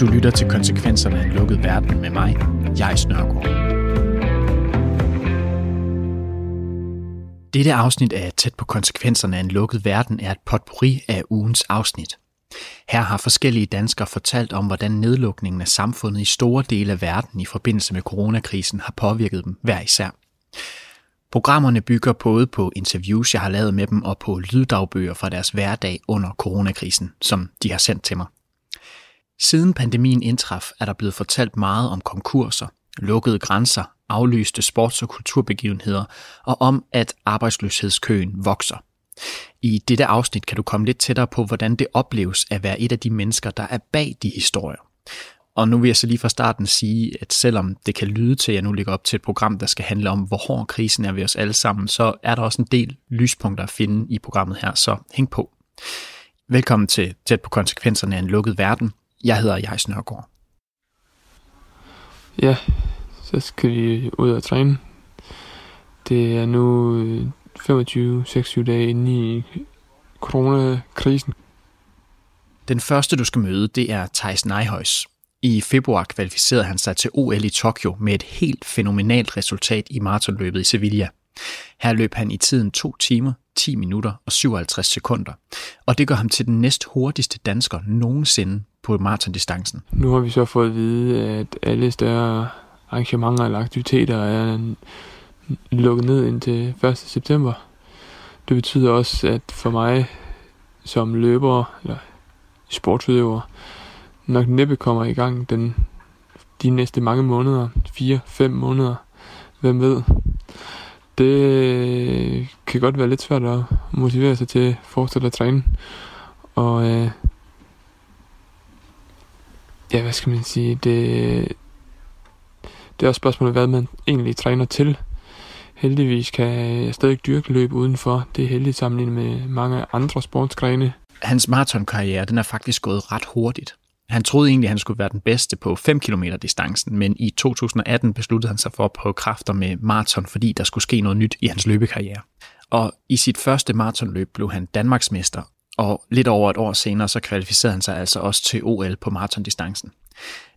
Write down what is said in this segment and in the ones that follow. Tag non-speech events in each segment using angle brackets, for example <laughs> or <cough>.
Du lytter til konsekvenserne af en lukket verden med mig, jeg Snørgaard. Dette afsnit af Tæt på konsekvenserne af en lukket verden er et potpourri af ugens afsnit. Her har forskellige danskere fortalt om, hvordan nedlukningen af samfundet i store dele af verden i forbindelse med coronakrisen har påvirket dem hver især. Programmerne bygger både på interviews, jeg har lavet med dem, og på lyddagbøger fra deres hverdag under coronakrisen, som de har sendt til mig. Siden pandemien indtraf, er der blevet fortalt meget om konkurser, lukkede grænser, aflyste sports- og kulturbegivenheder og om, at arbejdsløshedskøen vokser. I dette afsnit kan du komme lidt tættere på, hvordan det opleves at være et af de mennesker, der er bag de historier. Og nu vil jeg så lige fra starten sige, at selvom det kan lyde til, at jeg nu ligger op til et program, der skal handle om, hvor hård krisen er ved os alle sammen, så er der også en del lyspunkter at finde i programmet her, så hæng på. Velkommen til Tæt på konsekvenserne af en lukket verden. Jeg hedder Jais Nørgaard. Ja, så skal vi ud og træne. Det er nu 25-26 dage inde i coronakrisen. Den første, du skal møde, det er Thijs Neihøjs. I februar kvalificerede han sig til OL i Tokyo med et helt fænomenalt resultat i maratonløbet i Sevilla. Her løb han i tiden 2 timer, 10 minutter og 57 sekunder, og det gør ham til den næst hurtigste dansker nogensinde på maratondistancen. Nu har vi så fået at vide, at alle større arrangementer eller aktiviteter er lukket ned indtil 1. september. Det betyder også, at for mig som løber eller sportsudøver nok næppe kommer i gang den, de næste mange måneder, 4-5 måneder, hvem ved. Det øh, kan godt være lidt svært at motivere sig til fortsat at træne. Og øh, ja, hvad skal man sige, det, det er også spørgsmålet, hvad man egentlig træner til. Heldigvis kan jeg stadig dyrke løb udenfor. Det er heldigt sammenlignet med mange andre sportsgrene. Hans maratonkarriere den er faktisk gået ret hurtigt. Han troede egentlig, at han skulle være den bedste på 5 km distancen, men i 2018 besluttede han sig for at prøve kræfter med maraton, fordi der skulle ske noget nyt i hans løbekarriere. Og i sit første maratonløb blev han Danmarksmester, og lidt over et år senere så kvalificerede han sig altså også til OL på maratondistancen.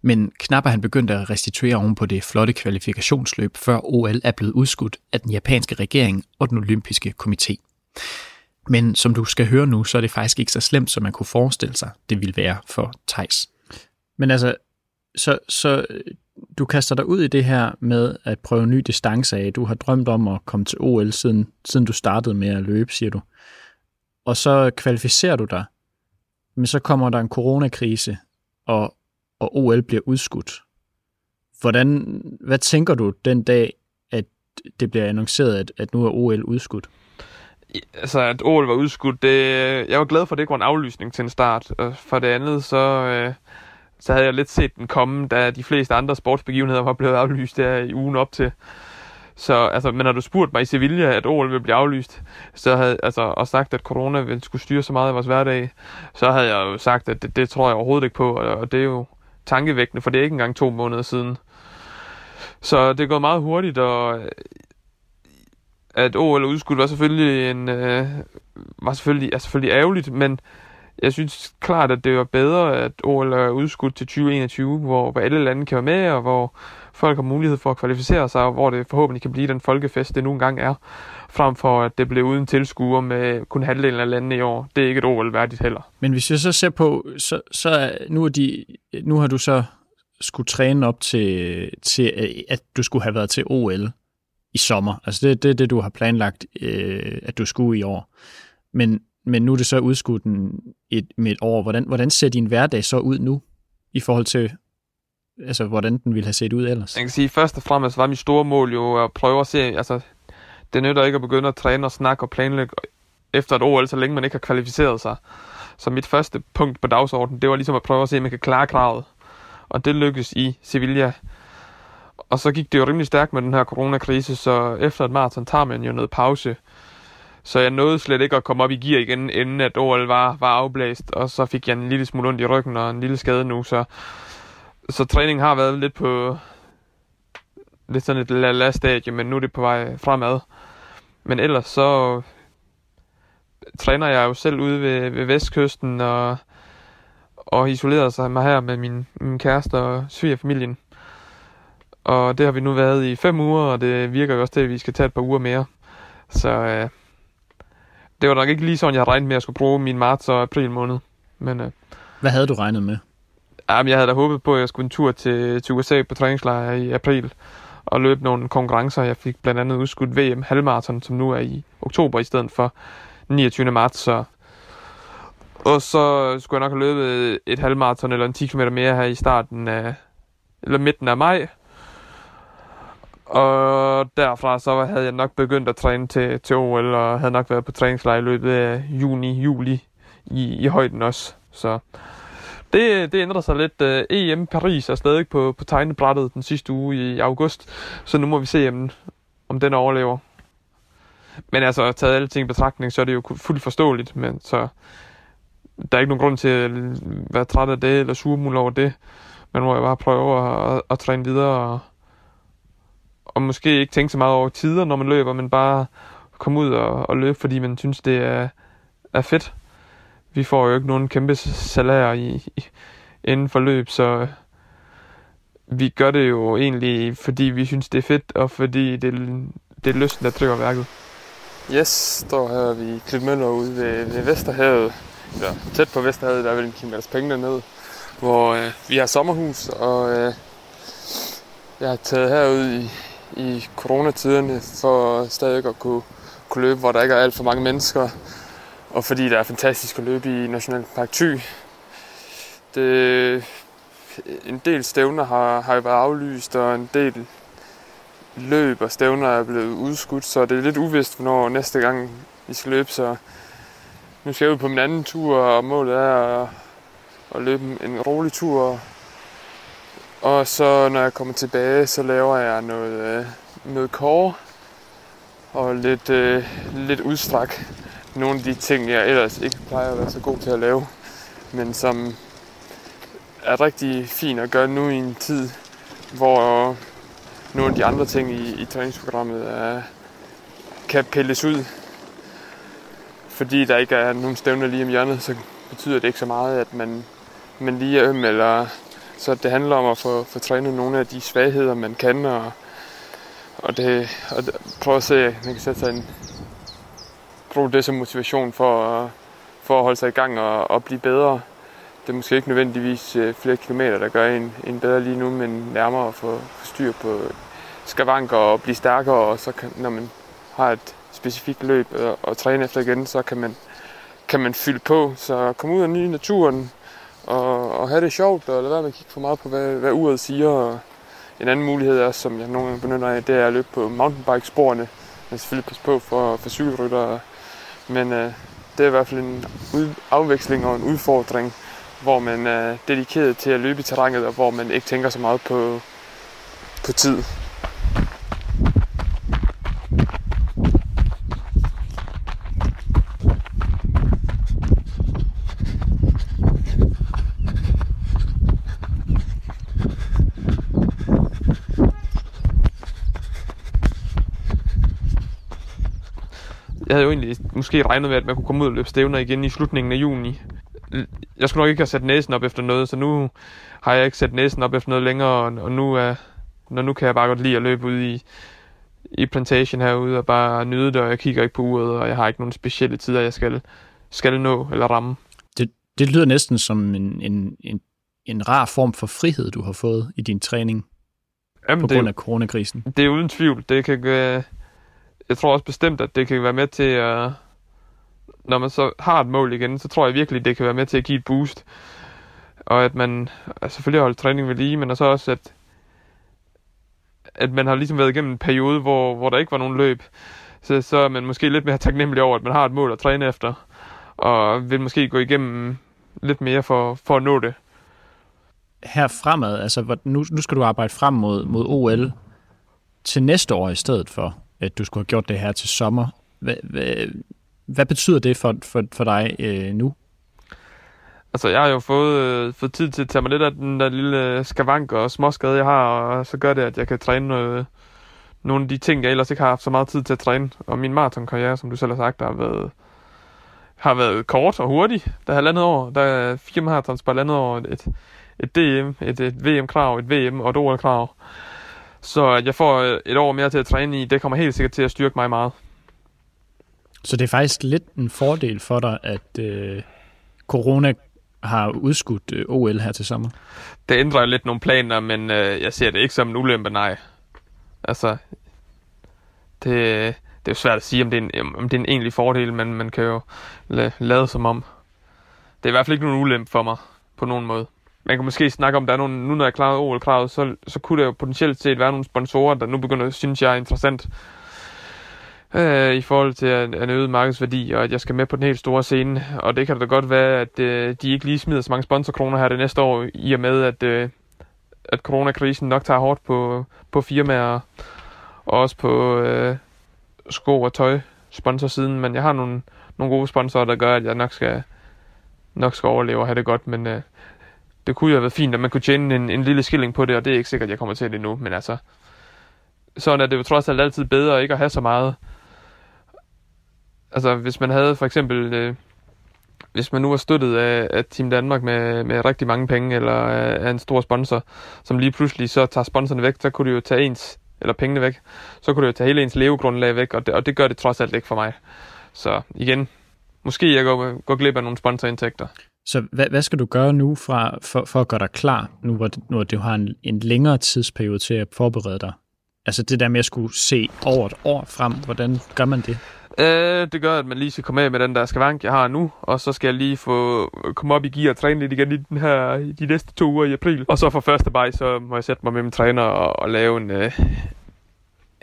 Men knap er han begyndt at restituere oven på det flotte kvalifikationsløb, før OL er blevet udskudt af den japanske regering og den olympiske komité. Men som du skal høre nu, så er det faktisk ikke så slemt, som man kunne forestille sig, det ville være for Tejs. Men altså, så, så øh, du kaster dig ud i det her med at prøve ny distance af. Du har drømt om at komme til OL, siden, siden du startede med at løbe, siger du. Og så kvalificerer du dig, men så kommer der en coronakrise, og, og OL bliver udskudt. Hvordan, hvad tænker du den dag, at det bliver annonceret, at, at nu er OL udskudt? Altså, at OL var udskudt, det, jeg var glad for, at det ikke var en aflysning til en start. Og for det andet, så, øh, så havde jeg lidt set den komme, da de fleste andre sportsbegivenheder var blevet aflyst der i ugen op til. Så, altså, men når du spurgte mig i Sevilla, at OL ville blive aflyst, så havde altså, og sagt, at corona ville skulle styre så meget af vores hverdag, så havde jeg jo sagt, at det, det tror jeg overhovedet ikke på, og, og det er jo tankevækkende, for det er ikke engang to måneder siden. Så det er gået meget hurtigt, og at OL udskudt var selvfølgelig en øh, var selvfølgelig, er selvfølgelig ærgerligt, men jeg synes klart, at det var bedre, at OL er udskudt til 2021, hvor, alle lande kan være med, og hvor folk har mulighed for at kvalificere sig, og hvor det forhåbentlig kan blive den folkefest, det nu engang er, frem for at det blev uden tilskuer med kun halvdelen af landene i år. Det er ikke et OL værdigt heller. Men hvis jeg så ser på, så, så nu, er de, nu har du så skulle træne op til, til, at du skulle have været til OL i sommer. Altså det er det, det, du har planlagt, øh, at du skulle i år. Men, men nu er det så udskudt et, med et år. Hvordan, hvordan ser din hverdag så ud nu, i forhold til, altså, hvordan den ville have set ud ellers? Jeg kan sige, først og fremmest var mit store mål jo at prøve at se, altså, det nytter ikke at begynde at træne og snakke og planlægge efter et OL, så længe man ikke har kvalificeret sig. Så mit første punkt på dagsordenen, det var ligesom at prøve at se, om man kan klare kravet. Og det lykkedes i Sevilla. Og så gik det jo rimelig stærkt med den her coronakrise, så efter et maraton tager man jo noget pause. Så jeg nåede slet ikke at komme op i gear igen, inden at OL var, var afblæst, og så fik jeg en lille smule ondt i ryggen og en lille skade nu, så, så træningen har været lidt på lidt sådan et lille stadie, men nu er det på vej fremad. Men ellers så træner jeg jo selv ude ved, ved vestkysten, og og isolerer sig mig her med min, min kæreste og svigerfamilien. Og det har vi nu været i fem uger, og det virker jo også til, at vi skal tage et par uger mere. Så øh, det var nok ikke lige sådan, jeg regnede med at skulle bruge min marts og april måned. Men, øh, Hvad havde du regnet med? Jamen, jeg havde da håbet på, at jeg skulle en tur til, til USA på træningslejr i april og løbe nogle konkurrencer. Jeg fik blandt andet udskudt VM halvmarathon, som nu er i oktober i stedet for 29. marts. Så og så skulle jeg nok have løbet et halvmarathon eller en 10 km mere her i starten af, eller midten af maj. Og derfra så havde jeg nok begyndt at træne til, til OL, og havde nok været på træningslejr i løbet af juni, juli i, i højden også. Så det, det ændrer sig lidt. Øh, uh, EM Paris er stadig på, på tegnebrættet den sidste uge i august, så nu må vi se, om, om den overlever. Men altså, taget alle ting i betragtning, så er det jo fuldt forståeligt, men så der er ikke nogen grund til at være træt af det, eller surmul over det. Man må jo bare prøve at, at, at træne videre, og, og måske ikke tænke så meget over tider, når man løber, men bare komme ud og, og løbe, fordi man synes, det er, er fedt. Vi får jo ikke nogen kæmpe salærer i, i, inden for løb, så vi gør det jo egentlig, fordi vi synes, det er fedt, og fordi det, det er lysten, der trykker værket. Yes, står her ved Klitmøller ude ved, ved Vesterhavet ja, tæt på Vesterhavet, der er vel en kilometers penge dernede, hvor øh, vi har sommerhus, og øh, jeg har taget herud i, i coronatiderne for stadig at kunne, kunne løbe, hvor der ikke er alt for mange mennesker, og fordi der er fantastisk at løbe i Nationalpark Thy. Det, en del stævner har, har været aflyst, og en del løb og stævner er blevet udskudt, så det er lidt uvist, hvornår næste gang vi skal løbe, så nu skal jeg ud på min anden tur, og målet er at, at løbe en rolig tur. Og så når jeg kommer tilbage, så laver jeg noget, øh, noget core og lidt, øh, lidt udstræk. Nogle af de ting, jeg ellers ikke plejer at være så god til at lave, men som er rigtig fint at gøre nu i en tid, hvor nogle af de andre ting i, i træningsprogrammet er, kan pilles ud fordi der ikke er nogen stævner lige om hjørnet, så betyder det ikke så meget, at man, man lige er øm, eller så det handler om at få, få trænet nogle af de svagheder, man kan, og, og, det, og prøve at se, at man kan sætte sig en, bruge det som motivation for, for at holde sig i gang og, og blive bedre. Det er måske ikke nødvendigvis øh, flere kilometer, der gør en, en bedre lige nu, men nærmere at få, få styr på skavanker og blive stærkere, og så kan, når man har et specifikt løb og, og træne efter igen, så kan man, kan man fylde på. Så kom ud og nyde naturen og, have det sjovt, og lade være med at kigge for meget på, hvad, hvad uret siger. Og en anden mulighed er, som jeg nogle gange benytter af, det er at løbe på mountainbike-sporene. Men selvfølgelig passe på for, for cykelrytter. Men øh, det er i hvert fald en ud, afveksling og en udfordring, hvor man er dedikeret til at løbe i terrænet, og hvor man ikke tænker så meget på, på tid. Jeg havde jo egentlig måske regnet med, at man kunne komme ud og løbe stævner igen i slutningen af juni. Jeg skulle nok ikke have sat næsen op efter noget, så nu har jeg ikke sat næsen op efter noget længere, og nu, er, når nu kan jeg bare godt lide at løbe ud i, i plantation herude og bare nyde det, og jeg kigger ikke på uret, og jeg har ikke nogen specielle tider, jeg skal, skal nå eller ramme. Det, det lyder næsten som en, en, en, en rar form for frihed, du har fået i din træning Jamen, på grund af coronakrisen. Det er uden tvivl. Det kan, jeg tror også bestemt, at det kan være med til at... Når man så har et mål igen, så tror jeg virkelig, det kan være med til at give et boost. Og at man altså selvfølgelig har holdt træning ved lige, men så også, at, at man har ligesom været igennem en periode, hvor, hvor der ikke var nogen løb. Så, så er man måske lidt mere taknemmelig over, at man har et mål at træne efter. Og vil måske gå igennem lidt mere for, for at nå det. Her fremad, altså nu, nu skal du arbejde frem mod, mod OL til næste år i stedet for at du skulle have gjort det her til sommer. Hvad, hvad, hvad betyder det for, for, for dig øh, nu? Altså, jeg har jo fået, øh, fået tid til at tage mig lidt af den der lille øh, skavank og småskade, jeg har, og så gør det, at jeg kan træne øh, nogle af de ting, jeg ellers ikke har haft så meget tid til at træne. Og min maratonkarriere, som du selv har sagt, har været har været kort og hurtig. Der er halvandet år. Der er fire maratons på halvandet år. Et, et DM, et, et VM-krav, et VM og et OL-krav. Så at jeg får et år mere til at træne i, det kommer helt sikkert til at styrke mig meget. Så det er faktisk lidt en fordel for dig, at øh, corona har udskudt øh, OL her til sommer? Det ændrer lidt nogle planer, men øh, jeg ser det ikke som en ulempe, nej. Altså, det, det er jo svært at sige, om det er en, om det er en egentlig fordel, men man kan jo lade som om. Det er i hvert fald ikke nogen ulempe for mig, på nogen måde. Man kan måske snakke om, der er nogle, nu når jeg klarede OL-kravet, så, så kunne der jo potentielt set være nogle sponsorer, der nu begynder at synes, jeg er interessant øh, i forhold til en, en øget markedsværdi, og at jeg skal med på den helt store scene. Og det kan da godt være, at øh, de ikke lige smider så mange sponsorkroner her det næste år, i og med, at, øh, at coronakrisen nok tager hårdt på, på firmaer, og også på øh, sko og tøj sponsorsiden. Men jeg har nogle, nogle gode sponsorer, der gør, at jeg nok skal, nok skal overleve og have det godt, men øh, det kunne jo have været fint, at man kunne tjene en, en lille skilling på det, og det er ikke sikkert, at jeg kommer til det nu, men altså, sådan er det jo trods alt altid bedre ikke at have så meget, altså hvis man havde for eksempel, øh, hvis man nu var støttet af, af Team Danmark med, med rigtig mange penge, eller af, af en stor sponsor, som lige pludselig så tager sponsorerne væk, så kunne det jo tage ens, eller pengene væk, så kunne det jo tage hele ens levegrundlag væk, og det, og det gør det trods alt ikke for mig. Så igen, måske jeg går, går glip af nogle sponsorindtægter. Så hvad, hvad skal du gøre nu fra, for, for at gøre dig klar, nu hvor, nu nu, du har en, en længere tidsperiode til at forberede dig? Altså det der med at skulle se over et år frem, hvordan gør man det? Øh, det gør, at man lige skal komme af med den der skavank, jeg har nu, og så skal jeg lige få øh, komme op i gear og træne lidt igen i den her, de næste to uger i april. Og så for første maj, så må jeg sætte mig med min træner og, og lave en, øh,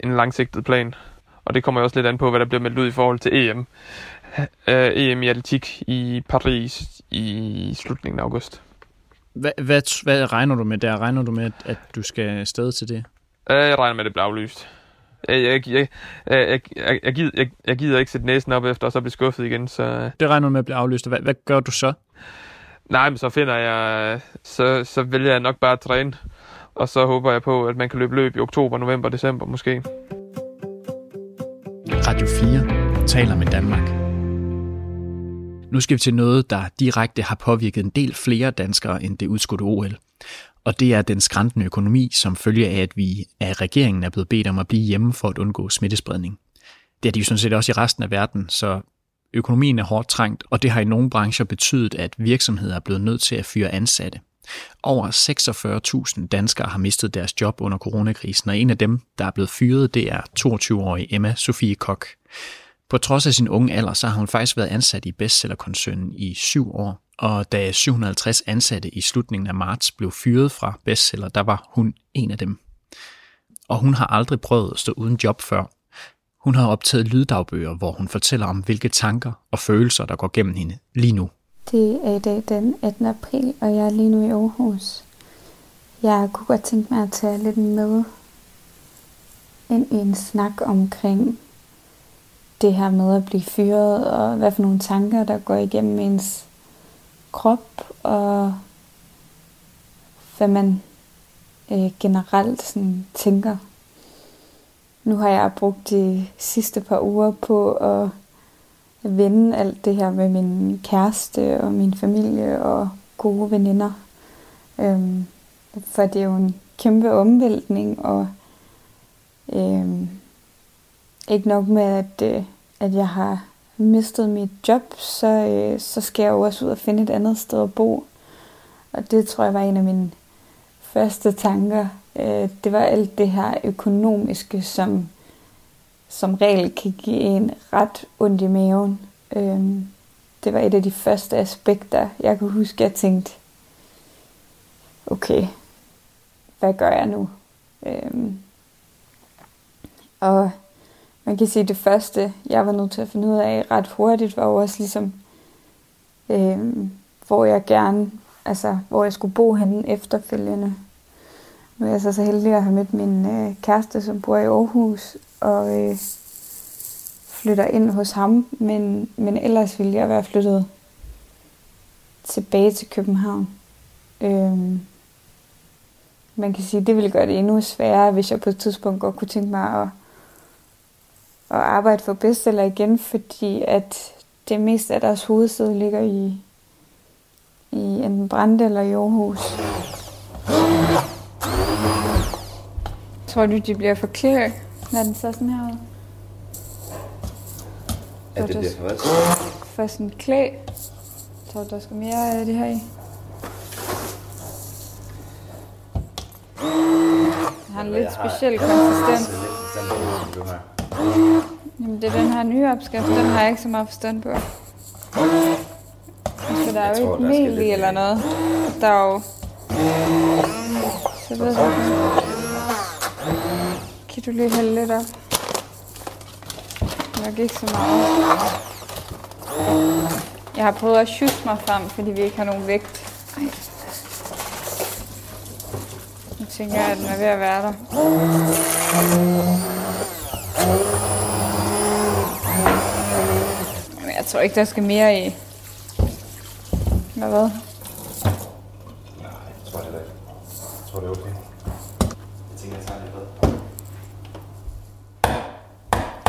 en langsigtet plan. Og det kommer også lidt an på, hvad der bliver meldt ud i forhold til EM. Øh, EM i atletik i Paris i slutningen af august. Hvad, hvad, hvad regner du med der? Regner du med, at du skal afsted til det? Øh, jeg regner med, at det bliver aflyst jeg, jeg, jeg, jeg, jeg, jeg, gider, jeg, jeg gider ikke sætte næsen op efter, og så blive skuffet igen. Så... Det regner du med at blive aflyst. Hvad, hvad gør du så? Nej, men så finder jeg, så, så vælger jeg nok bare at træne. Og så håber jeg på, at man kan løbe løb i oktober, november, december måske. Radio 4 taler med Danmark. Nu skal vi til noget, der direkte har påvirket en del flere danskere end det udskudte OL og det er den skræntende økonomi, som følger af, at vi af regeringen er blevet bedt om at blive hjemme for at undgå smittespredning. Det er de jo sådan set også i resten af verden, så økonomien er hårdt trængt, og det har i nogle brancher betydet, at virksomheder er blevet nødt til at fyre ansatte. Over 46.000 danskere har mistet deres job under coronakrisen, og en af dem, der er blevet fyret, det er 22-årige Emma Sofie Kok. På trods af sin unge alder, så har hun faktisk været ansat i bestsellerkoncernen i syv år og da 750 ansatte i slutningen af marts blev fyret fra bestseller, der var hun en af dem. Og hun har aldrig prøvet at stå uden job før. Hun har optaget lyddagbøger, hvor hun fortæller om, hvilke tanker og følelser, der går gennem hende lige nu. Det er i dag den 18. april, og jeg er lige nu i Aarhus. Jeg kunne godt tænke mig at tage lidt med ind i en snak omkring det her med at blive fyret, og hvad for nogle tanker, der går igennem ens krop og hvad man øh, generelt sådan tænker. Nu har jeg brugt de sidste par uger på at vende alt det her med min kæreste og min familie og gode veninder. Øhm, for det er jo en kæmpe omvæltning, og øhm, ikke nok med, at, øh, at jeg har mistet mit job, så, øh, så skal jeg jo også ud og finde et andet sted at bo. Og det tror jeg var en af mine første tanker. Øh, det var alt det her økonomiske, som som regel kan give en ret ondt i maven. Øh, det var et af de første aspekter, jeg kan huske, jeg tænkte, okay, hvad gør jeg nu? Øh, og man kan sige, det første, jeg var nødt til at finde ud af ret hurtigt, var jo også ligesom, øh, hvor jeg gerne, altså hvor jeg skulle bo henne efterfølgende. Nu er jeg så så heldig at have mødt min øh, kæreste, som bor i Aarhus, og øh, flytter ind hos ham, men, men ellers ville jeg være flyttet tilbage til København. Øh, man kan sige, det ville gøre det endnu sværere, hvis jeg på et tidspunkt godt kunne tænke mig at at arbejde for bestseller igen, fordi at det meste af deres hovedsæde ligger i, i enten Brande eller i Aarhus. Tror du, de bliver forklædt, når den så sådan her ud? At det bliver for hvad? For sådan klæ. Tror du, der skal mere af det her i? Den har en lidt speciel konsistens. Jamen, det er den her nye opskrift, den har jeg ikke så meget forstand på. Altså, der er jo tror, ikke mel i eller noget. Der er jo... Så ved jeg. Kan du lige hælde lidt op? Nok ikke så meget. Jeg har prøvet at sjusse mig frem, fordi vi ikke har nogen vægt. Ej. Nu tænker jeg, at den er ved at være der. Jeg tror ikke, der skal mere i. Eller hvad? Jeg tror heller ikke. Jeg tror, det er okay. Jeg tænker, jeg tager lidt med.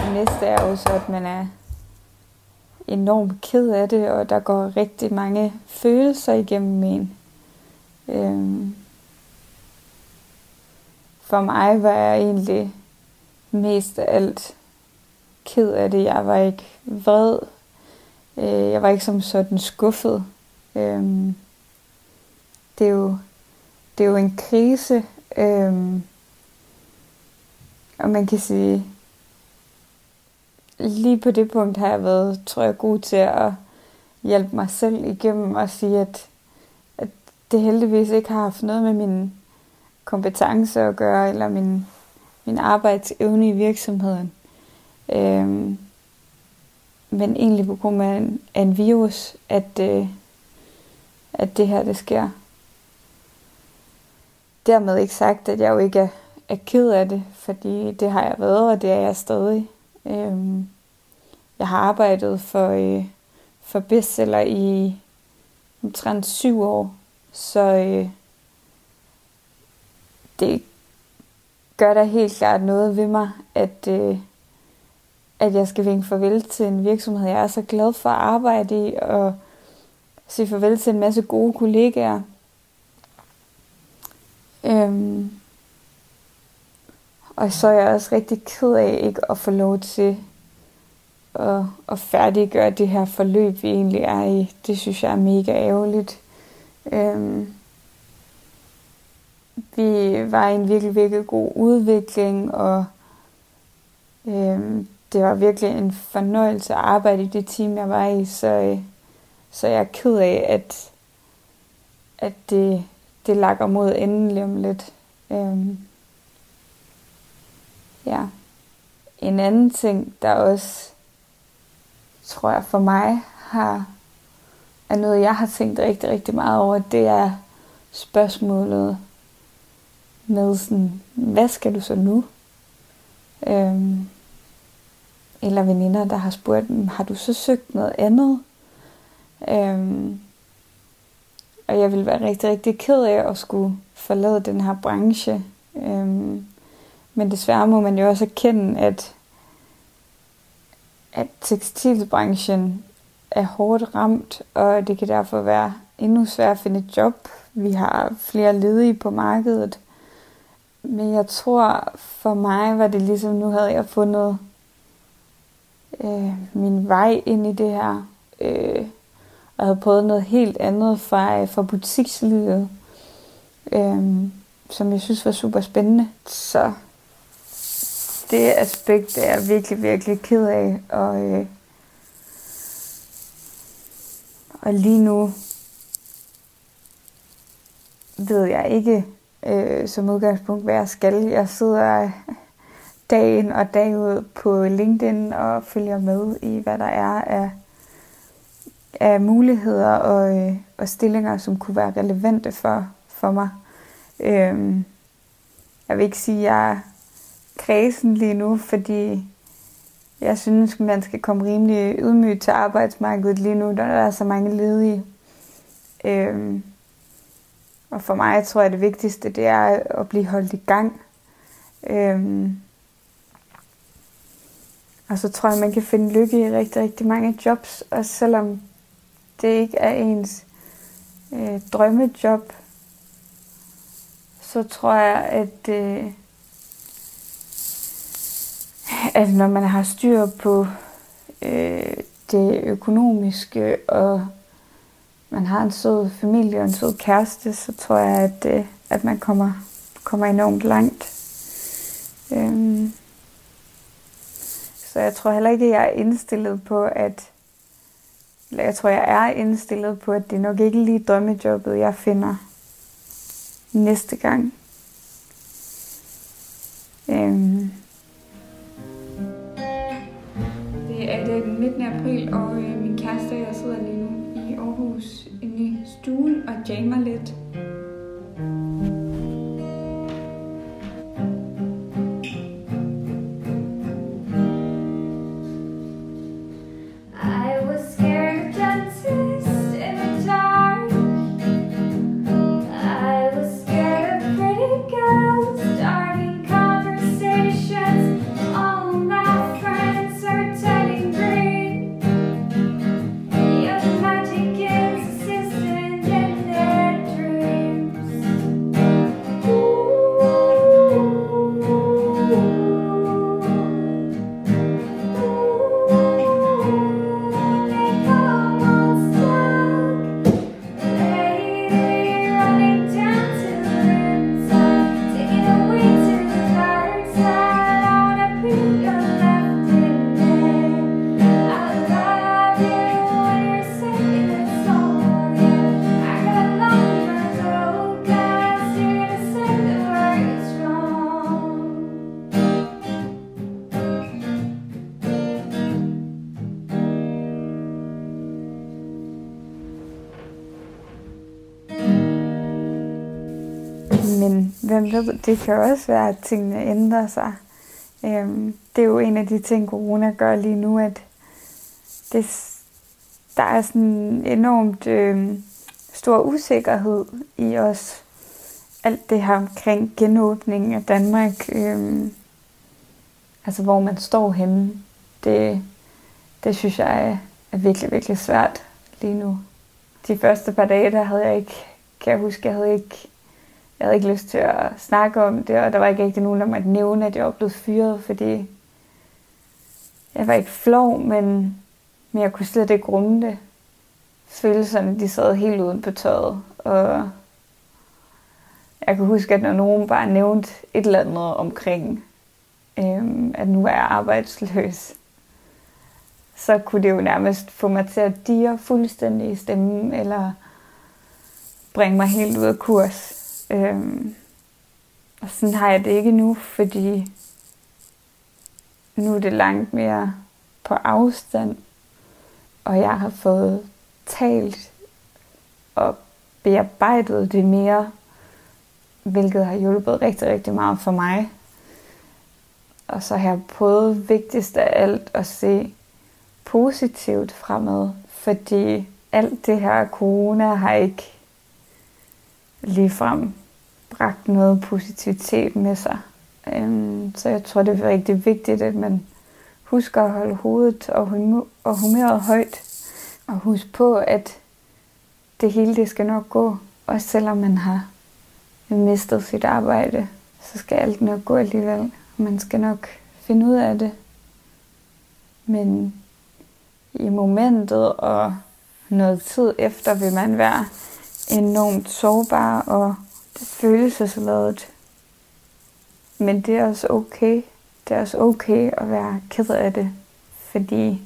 Det næste er jo så, at man er enormt ked af det, og der går rigtig mange følelser igennem en. Øhm. For mig var jeg egentlig mest af alt ked af det. Jeg var ikke vred. Øh, Jeg var ikke som sådan skuffet. Øhm. Det er jo, det er jo en krise. Øhm. Og man kan sige, lige på det punkt har jeg været, tror jeg, god til at hjælpe mig selv igennem og sige, at, at det heldigvis ikke har haft noget med min kompetence at gøre, eller min, min arbejdsevne i virksomheden. Øhm, men egentlig på grund af en, af en virus, at, øh, at det her det sker. Dermed ikke sagt, at jeg jo ikke er, er ked af det, fordi det har jeg været, og det er jeg stadig. Øhm, jeg har arbejdet for, øh, for bestseller i omtrent syv år, så øh, det gør da helt klart noget ved mig, at, øh, at jeg skal vinke farvel til en virksomhed, jeg er så glad for at arbejde i, og sige farvel til en masse gode kollegaer. Øhm, og så er jeg også rigtig ked af ikke at få lov til at, at færdiggøre det her forløb, vi egentlig er i. Det synes jeg er mega ærgerligt. Øhm, vi var i en virkelig, virkelig god udvikling, og øhm, det var virkelig en fornøjelse at arbejde i det team, jeg var i, så, øh, så jeg er ked af, at, at det, det lakker mod enden lige om lidt. Øhm, ja. En anden ting, der også, tror jeg for mig, har, er noget, jeg har tænkt rigtig, rigtig meget over, det er spørgsmålet med sådan, hvad skal du så nu? Øhm, eller veninder, der har spurgt, har du så søgt noget andet? Øhm, og jeg vil være rigtig, rigtig ked af at skulle forlade den her branche. Øhm, men desværre må man jo også erkende, at, at tekstilbranchen er hårdt ramt, og det kan derfor være endnu sværere at finde et job. Vi har flere ledige på markedet. Men jeg tror, for mig var det ligesom, nu havde jeg fundet øh, min vej ind i det her. Øh, og havde prøvet noget helt andet fra, øh, fra butikslivet, øh, som jeg synes var super spændende. Så det aspekt er jeg virkelig, virkelig ked af. Og, øh, og lige nu ved jeg ikke øh, som udgangspunkt, hvad jeg skal. Jeg sidder dag ind og dag ud på LinkedIn og følger med i, hvad der er af, af muligheder og, øh, og stillinger, som kunne være relevante for, for mig. Øh, jeg vil ikke sige, at jeg er kredsen lige nu, fordi jeg synes, man skal komme rimelig ydmygt til arbejdsmarkedet lige nu, når der er så mange ledige. Øhm, og for mig tror jeg, det vigtigste, det er at blive holdt i gang. Øhm, Og så tror jeg, man kan finde lykke i rigtig, rigtig mange jobs, og selvom det ikke er ens øh, drømmejob, så tror jeg, at, øh, at når man har styr på øh, det økonomiske, og man har en sød familie og en sød kæreste, så tror jeg, at, øh, at man kommer, kommer enormt langt. Øhm, så jeg tror heller ikke, at jeg er indstillet på, at eller jeg tror, jeg er indstillet på, at det er nok ikke lige drømmejobbet, jeg finder næste gang. Øhm. Det er den 19. april, og øh, og jammer lidt. Ved, det kan også være, at tingene ændrer sig. Øhm, det er jo en af de ting, corona gør lige nu, at det, der er sådan enormt øhm, stor usikkerhed i os. Alt det her omkring genåbningen af Danmark. Øhm, altså hvor man står henne. Det, det synes jeg er, er virkelig, virkelig svært lige nu. De første par dage, der havde jeg ikke, kan jeg huske, jeg havde ikke jeg havde ikke lyst til at snakke om det, og der var ikke rigtig nogen, der måtte nævne, at jeg var blevet fyret, fordi jeg var ikke flov, men, men jeg kunne slet ikke rumme det. Følelserne, de sad helt uden på tøjet, og jeg kan huske, at når nogen bare nævnte et eller andet omkring, øhm, at nu er jeg arbejdsløs, så kunne det jo nærmest få mig til at dire fuldstændig i stemmen, eller bringe mig helt ud af kurs. Øhm, og sådan har jeg det ikke nu, fordi nu er det langt mere på afstand, og jeg har fået talt og bearbejdet det mere, hvilket har hjulpet rigtig, rigtig meget for mig. Og så har jeg prøvet vigtigst af alt at se positivt fremad, fordi alt det her corona har ikke ligefrem bragt noget positivitet med sig. Øhm, så jeg tror, det er rigtig vigtigt, at man husker at holde hovedet og, og humøret højt. Og huske på, at det hele det skal nok gå. Også selvom man har mistet sit arbejde, så skal alt nok gå alligevel. Man skal nok finde ud af det. Men i momentet og noget tid efter vil man være enormt sårbar og følelsesladet. Men det er også okay. Det er også okay at være ked af det. Fordi,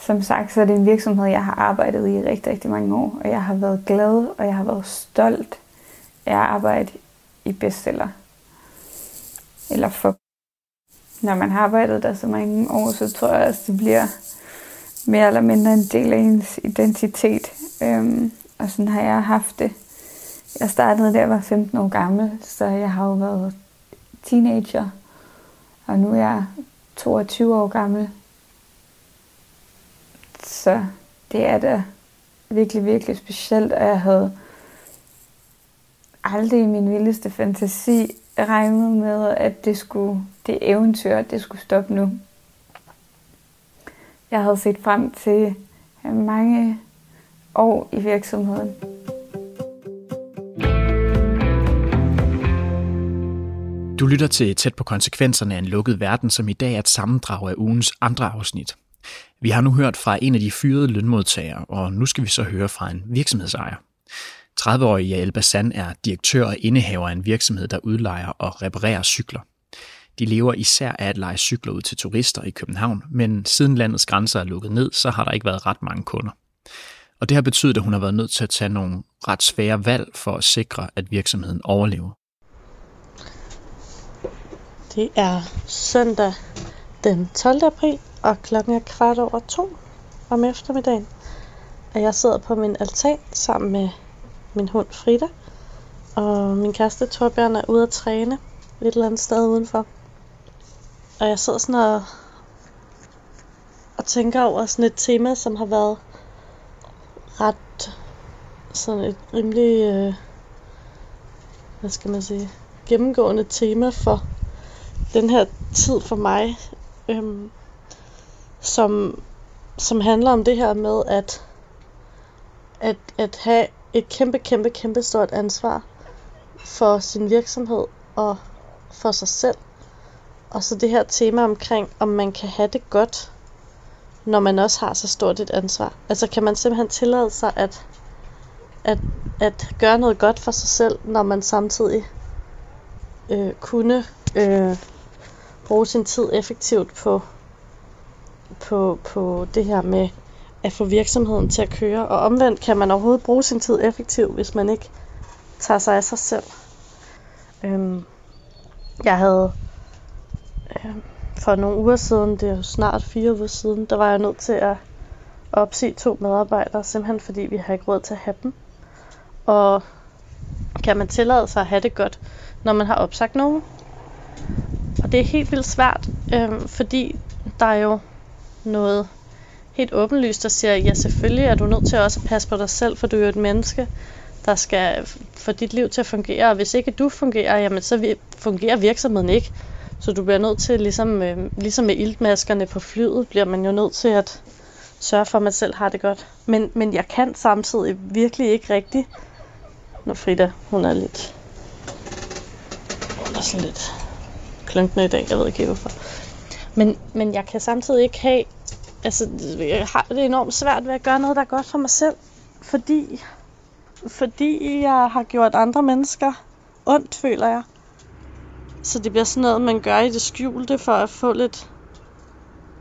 som sagt, så er det en virksomhed, jeg har arbejdet i rigtig, rigtig mange år. Og jeg har været glad, og jeg har været stolt af at arbejde i bestseller. Eller for når man har arbejdet der så mange år, så tror jeg også, det bliver mere eller mindre en del af ens identitet. Øhm, og sådan har jeg haft det. Jeg startede, da jeg var 15 år gammel, så jeg har jo været teenager. Og nu er jeg 22 år gammel. Så det er da virkelig, virkelig specielt, at jeg havde aldrig i min vildeste fantasi regnet med, at det skulle, det eventyr, det skulle stoppe nu. jeg havde set frem til øh, mange år i virksomheden. Du lytter til Tæt på konsekvenserne af en lukket verden, som i dag er et sammendrag af ugens andre afsnit. Vi har nu hørt fra en af de fyrede lønmodtagere, og nu skal vi så høre fra en virksomhedsejer. 30-årige Jael Bassan er direktør og indehaver af en virksomhed, der udlejer og reparerer cykler. De lever især af at lege cykler ud til turister i København, men siden landets grænser er lukket ned, så har der ikke været ret mange kunder. Og det har betydet, at hun har været nødt til at tage nogle ret svære valg for at sikre, at virksomheden overlever. Det er søndag den 12. april, og klokken er kvart over to om eftermiddagen. Og jeg sidder på min altan sammen med min hund Frida. Og min kæreste Torbjørn er ude at træne et eller andet sted udenfor. Og jeg sidder sådan og, og tænker over sådan et tema, som har været ret sådan et rimelig, øh, hvad skal man sige, gennemgående tema for den her tid for mig, øhm, som, som handler om det her med at, at, at have et kæmpe, kæmpe, kæmpe stort ansvar for sin virksomhed og for sig selv. Og så det her tema omkring, om man kan have det godt, når man også har så stort et ansvar. Altså kan man simpelthen tillade sig at, at, at gøre noget godt for sig selv, når man samtidig øh, kunne øh, bruge sin tid effektivt på, på, på det her med at få virksomheden til at køre. Og omvendt kan man overhovedet bruge sin tid effektivt, hvis man ikke tager sig af sig selv. Øhm, jeg havde øh, for nogle uger siden, det er jo snart fire uger siden, der var jeg nødt til at opsige to medarbejdere, simpelthen fordi vi har ikke råd til at have dem. Og kan man tillade sig at have det godt, når man har opsagt nogen? Og det er helt vildt svært, øh, fordi der er jo noget helt åbenlyst, der siger, ja selvfølgelig er du nødt til også at passe på dig selv, for du er jo et menneske, der skal få dit liv til at fungere. Og hvis ikke du fungerer, jamen så fungerer virksomheden ikke. Så du bliver nødt til, ligesom, øh, ligesom med iltmaskerne på flyet, bliver man jo nødt til at sørge for, at man selv har det godt. Men, men jeg kan samtidig virkelig ikke rigtigt, når Frida, hun er lidt, hun er sådan lidt klunkende i dag, jeg ved ikke hvorfor. Men, men jeg kan samtidig ikke have, altså jeg har det enormt svært ved at gøre noget, der er godt for mig selv, fordi, fordi jeg har gjort andre mennesker ondt, føler jeg. Så det bliver sådan noget, man gør i det skjulte for at få lidt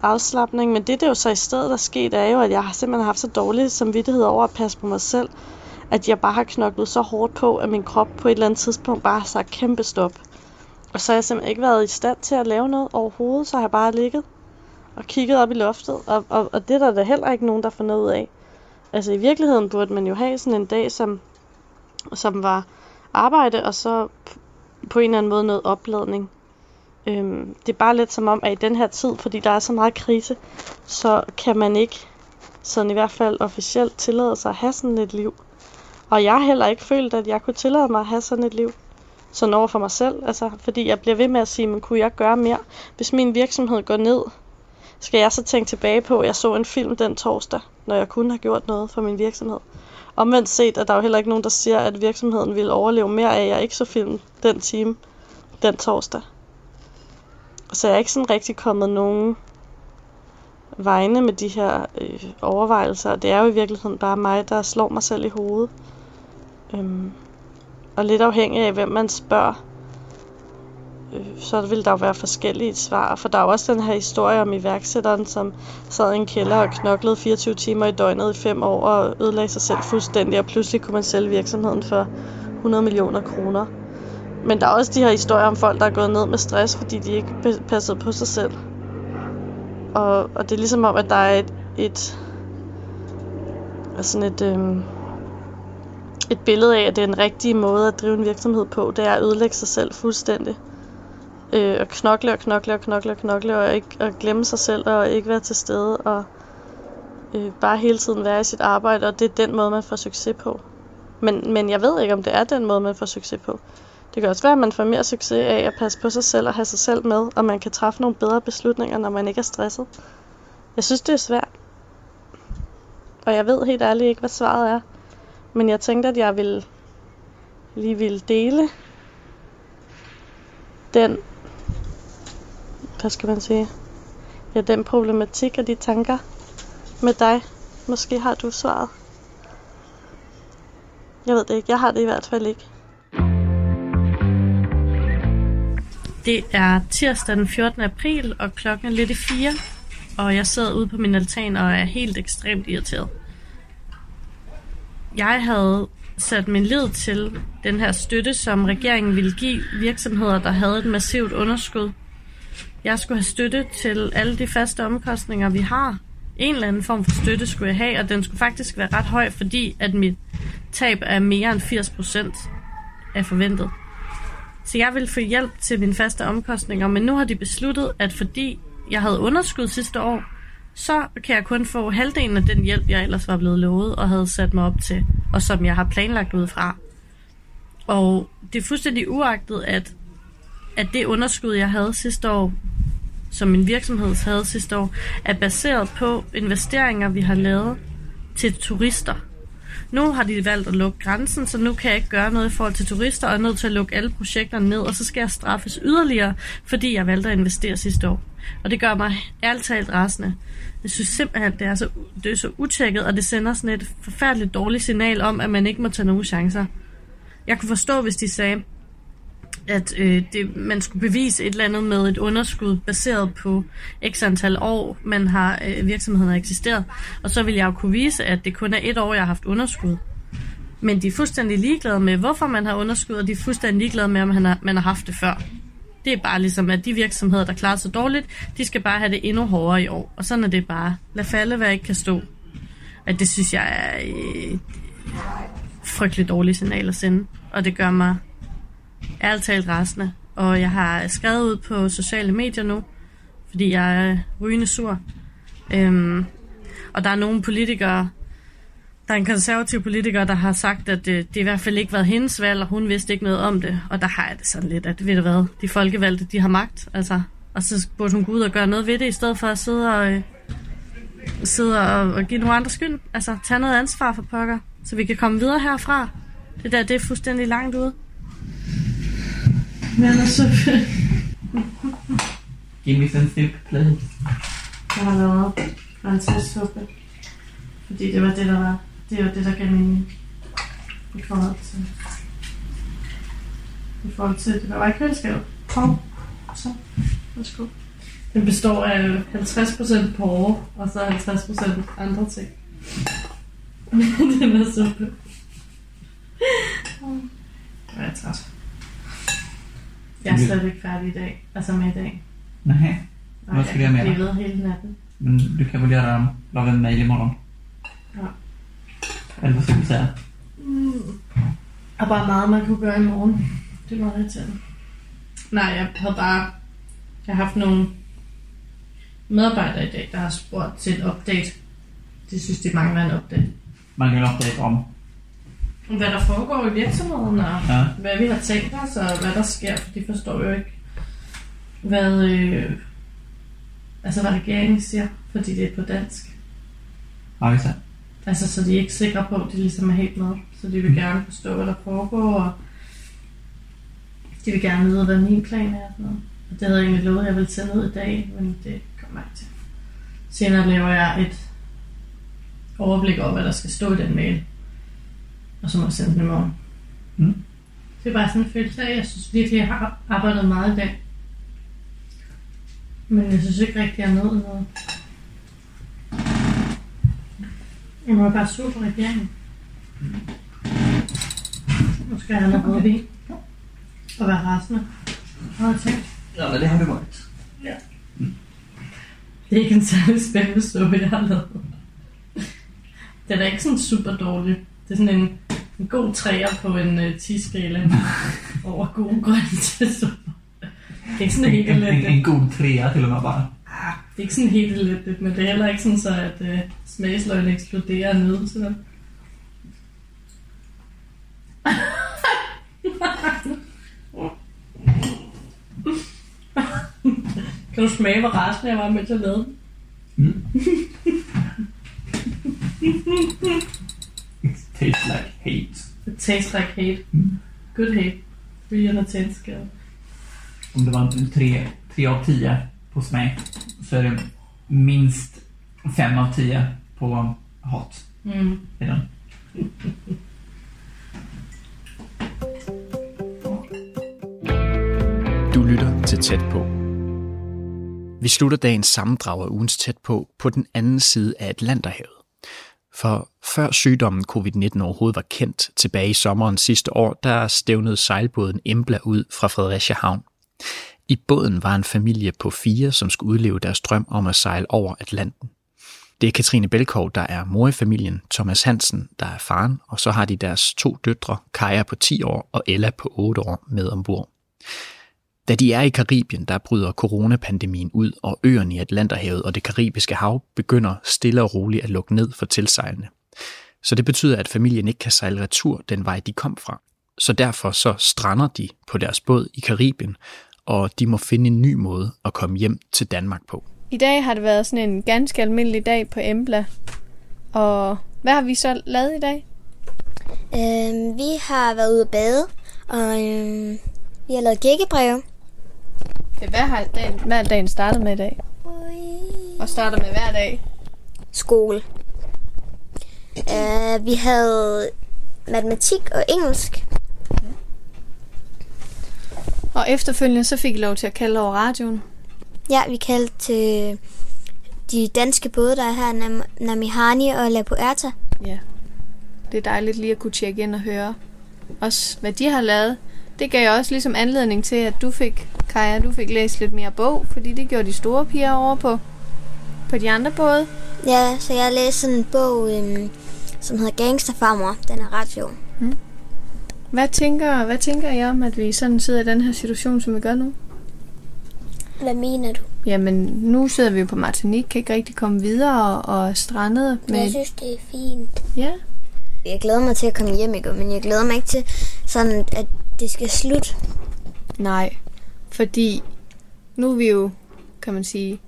afslappning. Men det, der jo så i stedet er sket, er jo, at jeg har simpelthen haft så dårlig samvittighed over at passe på mig selv, at jeg bare har knoklet så hårdt på, at min krop på et eller andet tidspunkt bare har sagt kæmpe stop. Og så har jeg simpelthen ikke været i stand til at lave noget overhovedet, så har jeg bare ligget og kigget op i loftet, og, og, og det er der da heller ikke nogen, der får noget ud af. Altså i virkeligheden burde man jo have sådan en dag, som, som var arbejde, og så på en eller anden måde noget opladning. Øhm, det er bare lidt som om, at i den her tid, fordi der er så meget krise, så kan man ikke, sådan i hvert fald officielt, tillade sig at have sådan et liv. Og jeg har heller ikke følt, at jeg kunne tillade mig at have sådan et liv sådan over for mig selv. Altså, fordi jeg bliver ved med at sige, men kunne jeg gøre mere? Hvis min virksomhed går ned, skal jeg så tænke tilbage på, at jeg så en film den torsdag, når jeg kunne have gjort noget for min virksomhed. Omvendt set, er der jo heller ikke nogen, der siger, at virksomheden ville overleve mere af, at jeg ikke så film den time den torsdag. Så jeg er ikke sådan rigtig kommet nogen vegne med de her øh, overvejelser. Det er jo i virkeligheden bare mig, der slår mig selv i hovedet. Øhm, og lidt afhængig af, hvem man spørger, øh, så vil der jo være forskellige svar. For der er jo også den her historie om iværksætteren, som sad i en kælder og knoklede 24 timer i døgnet i fem år og ødelagde sig selv fuldstændig, og pludselig kunne man sælge virksomheden for 100 millioner kroner. Men der er også de her historier om folk, der er gået ned med stress, fordi de ikke passede på sig selv. Og, og det er ligesom om, at der er et, et altså sådan et, øhm, et billede af, at det er en rigtig måde at drive en virksomhed på. Det er at ødelægge sig selv fuldstændig. Øh, og knokle og knokle og knokle og knokle, og, ikke, og glemme sig selv og ikke være til stede. Og øh, bare hele tiden være i sit arbejde, og det er den måde, man får succes på. Men, men jeg ved ikke, om det er den måde, man får succes på. Det kan også være, at man får mere succes af at passe på sig selv og have sig selv med, og man kan træffe nogle bedre beslutninger, når man ikke er stresset. Jeg synes, det er svært. Og jeg ved helt ærligt ikke, hvad svaret er. Men jeg tænkte, at jeg ville lige ville dele den, hvad skal man sige, ja, den problematik og de tanker med dig. Måske har du svaret. Jeg ved det ikke. Jeg har det i hvert fald ikke. Det er tirsdag den 14. april, og klokken er lidt i fire. Og jeg sidder ude på min altan og er helt ekstremt irriteret. Jeg havde sat min lid til den her støtte, som regeringen ville give virksomheder, der havde et massivt underskud. Jeg skulle have støtte til alle de faste omkostninger, vi har. En eller anden form for støtte skulle jeg have, og den skulle faktisk være ret høj, fordi at mit tab er mere end 80% af forventet. Så jeg ville få hjælp til mine faste omkostninger, men nu har de besluttet, at fordi jeg havde underskud sidste år, så kan jeg kun få halvdelen af den hjælp, jeg ellers var blevet lovet og havde sat mig op til, og som jeg har planlagt ud fra. Og det er fuldstændig uagtet, at, at det underskud, jeg havde sidste år, som min virksomhed havde sidste år, er baseret på investeringer, vi har lavet til turister. Nu har de valgt at lukke grænsen, så nu kan jeg ikke gøre noget i forhold til turister, og er nødt til at lukke alle projekterne ned, og så skal jeg straffes yderligere, fordi jeg valgte at investere sidste år. Og det gør mig ærligt talt rasende. Jeg synes simpelthen, det er så, det er så utjekket, og det sender sådan et forfærdeligt dårligt signal om, at man ikke må tage nogen chancer. Jeg kunne forstå, hvis de sagde, at øh, det, man skulle bevise et eller andet med et underskud baseret på x antal år, man har øh, virksomheden har eksisteret. Og så vil jeg jo kunne vise, at det kun er et år, jeg har haft underskud. Men de er fuldstændig ligeglade med, hvorfor man har underskud, og de er fuldstændig ligeglade med, om han har, man har haft det før. Det er bare ligesom, at de virksomheder, der klarer sig dårligt, de skal bare have det endnu hårdere i år. Og sådan er det bare. Lad falde, hvad ikke kan stå. At det synes jeg er et frygteligt dårligt signal at sende. Og det gør mig ærligt talt rasende. Og jeg har skrevet ud på sociale medier nu, fordi jeg er rygende sur. Øhm, og der er nogle politikere, der er en konservativ politiker, der har sagt, at det, det i hvert fald ikke været hendes valg, og hun vidste ikke noget om det. Og der har jeg det sådan lidt, at ved du hvad, de folkevalgte, de har magt, altså. Og så burde hun gå ud og gøre noget ved det, i stedet for at sidde og, øh, sidde og, og give nogle andre skyld. Altså, tage noget ansvar for pokker, så vi kan komme videre herfra. Det der, det er fuldstændig langt ude. Men altså, Give me some soup, please. jeg har lavet grøntsagssuppe. Fordi det var det, der var. Det var det, der gav mening. I forhold til... I forhold til, det var i køleskabet. Kom. Så. Værsgo. Den består af 50% porre, og så 50% andre ting. <laughs> den er suppe. Jeg er træt. Jeg er slet ikke færdig i dag. Altså med i dag. Nej, Hvad skal jeg med Jeg dig? kan blive ved hele natten. men du kan väl göra, lave en mail imorgon? Ja. Eller vad ska vi säga? Mm. Og bare meget, man kunne gøre i morgen. Det var lidt til. Nej, jeg havde bare... Jeg har haft nogle medarbejdere i dag, der har spurgt til et update. De synes, de mangler en update. Man kan update om. Hvad der foregår i virksomheden, og Ja. hvad vi har tænkt os, og hvad der sker, for de forstår jo ikke, hvad, øh, altså hvad regeringen siger, fordi det er på dansk. Ja, visst. Altså, så de er ikke sikre på, at de ligesom er helt med. Så de vil gerne forstå, hvad der foregår, og de vil gerne vide, hvad min plan er. og Sådan noget. Og det havde jeg egentlig lovet, at jeg ville sende ud i dag, men det kommer ikke til. Senere laver jeg et overblik over, hvad der skal stå i den mail. Og så må jeg sende den i morgen. Mm. Det er bare sådan en følelse af, at jeg synes virkelig, jeg har arbejdet meget i dag. Men jeg synes ikke rigtig, jeg er nået noget. Jeg må bare sur på regeringen. Nu skal jeg have noget rødvin. Og være rasende. Hvad har jeg tænkt? Ja, men det har du varit. Det er ikke en særlig spændende suppe, jeg har lavet. Den er ikke sådan super dårlig. Det er sådan en, en god træer på en uh, 10-skala <laughs> over gode grønne til suppe. Det er ikke sådan helt En, en, en god trea till och med bara. Det er ikke sådan helt elendigt, men det er heller ikke sådan så, at uh, smagsløgene eksploderer af <laughs> nydelse. Kan du smage, hvor rasende jeg var, mens jeg lavede den? <laughs> Tastes like hate. It tastes like hate. Good hate. Three out of ten scale. Om det var en tre, tre av tio på smä så är det minst fem av tio på hat. Mm. I den. Du lytter til Tæt på. Vi slutter dagens sammendrag af ugens Tæt på på den anden side af Atlanterhavet. For før sygdommen covid-19 overhovedet var kendt tilbage i sommeren sidste år, der stævnede sejlbåden Embla ud fra Fredericia Havn. I båden var en familie på fire, som skulle udleve deres drøm om at sejle over Atlanten. Det er Katrine Belkov, der er mor i familien, Thomas Hansen, der er faren, og så har de deres to døtre, Kaja på 10 år og Ella på 8 år, med ombord. Da de er i Karibien, der bryder coronapandemien ud, og øerne i Atlanterhavet og det karibiske hav begynder stille og roligt at lukke ned for tilsejlende. Så det betyder, at familien ikke kan sejle retur den vej, de kom fra. Så derfor så strander de på deres båd i Karibien, og de må finde en ny måde at komme hjem til Danmark på. I dag har det været sådan en ganske almindelig dag på Embla. Og hvad har vi så lavet i dag? Øhm, vi har været ude at bade, og øhm, vi har lavet gækkebreve. Hvad har dagen, hvad er dagen startet med i dag? Og starter med hver dag? Skole. Øh, vi havde matematik og engelsk. Og efterfølgende så fik I lov til at kalde over radioen. Ja, vi kaldte til de danske både, der er her, Nam- Namihani og La Puerta. Ja. Det er dejligt lige at kunne tjekke ind og høre også, hvad de har lavet. Det gav også ligesom anledning til, at du fik, Kaja, du fik læst lidt mere bog, fordi det gjorde de store piger over på, på de andre både. Ja, så jeg læste sådan en bog, øhm, som hedder Gangsterfarmer. Den er ret sjov. Hvad tænker, hvad tænker I om, at vi sådan sidder i den her situation, som vi gør nu? Hvad mener du? Jamen, nu sidder vi jo på Martinique, kan ikke rigtig komme videre og er strandet. Men... Jeg synes, det er fint. Ja. Jeg glæder mig til at komme hjem, ikke? men jeg glæder mig ikke til, sådan, at det skal slutte. Nej, fordi nu er vi jo, kan man sige,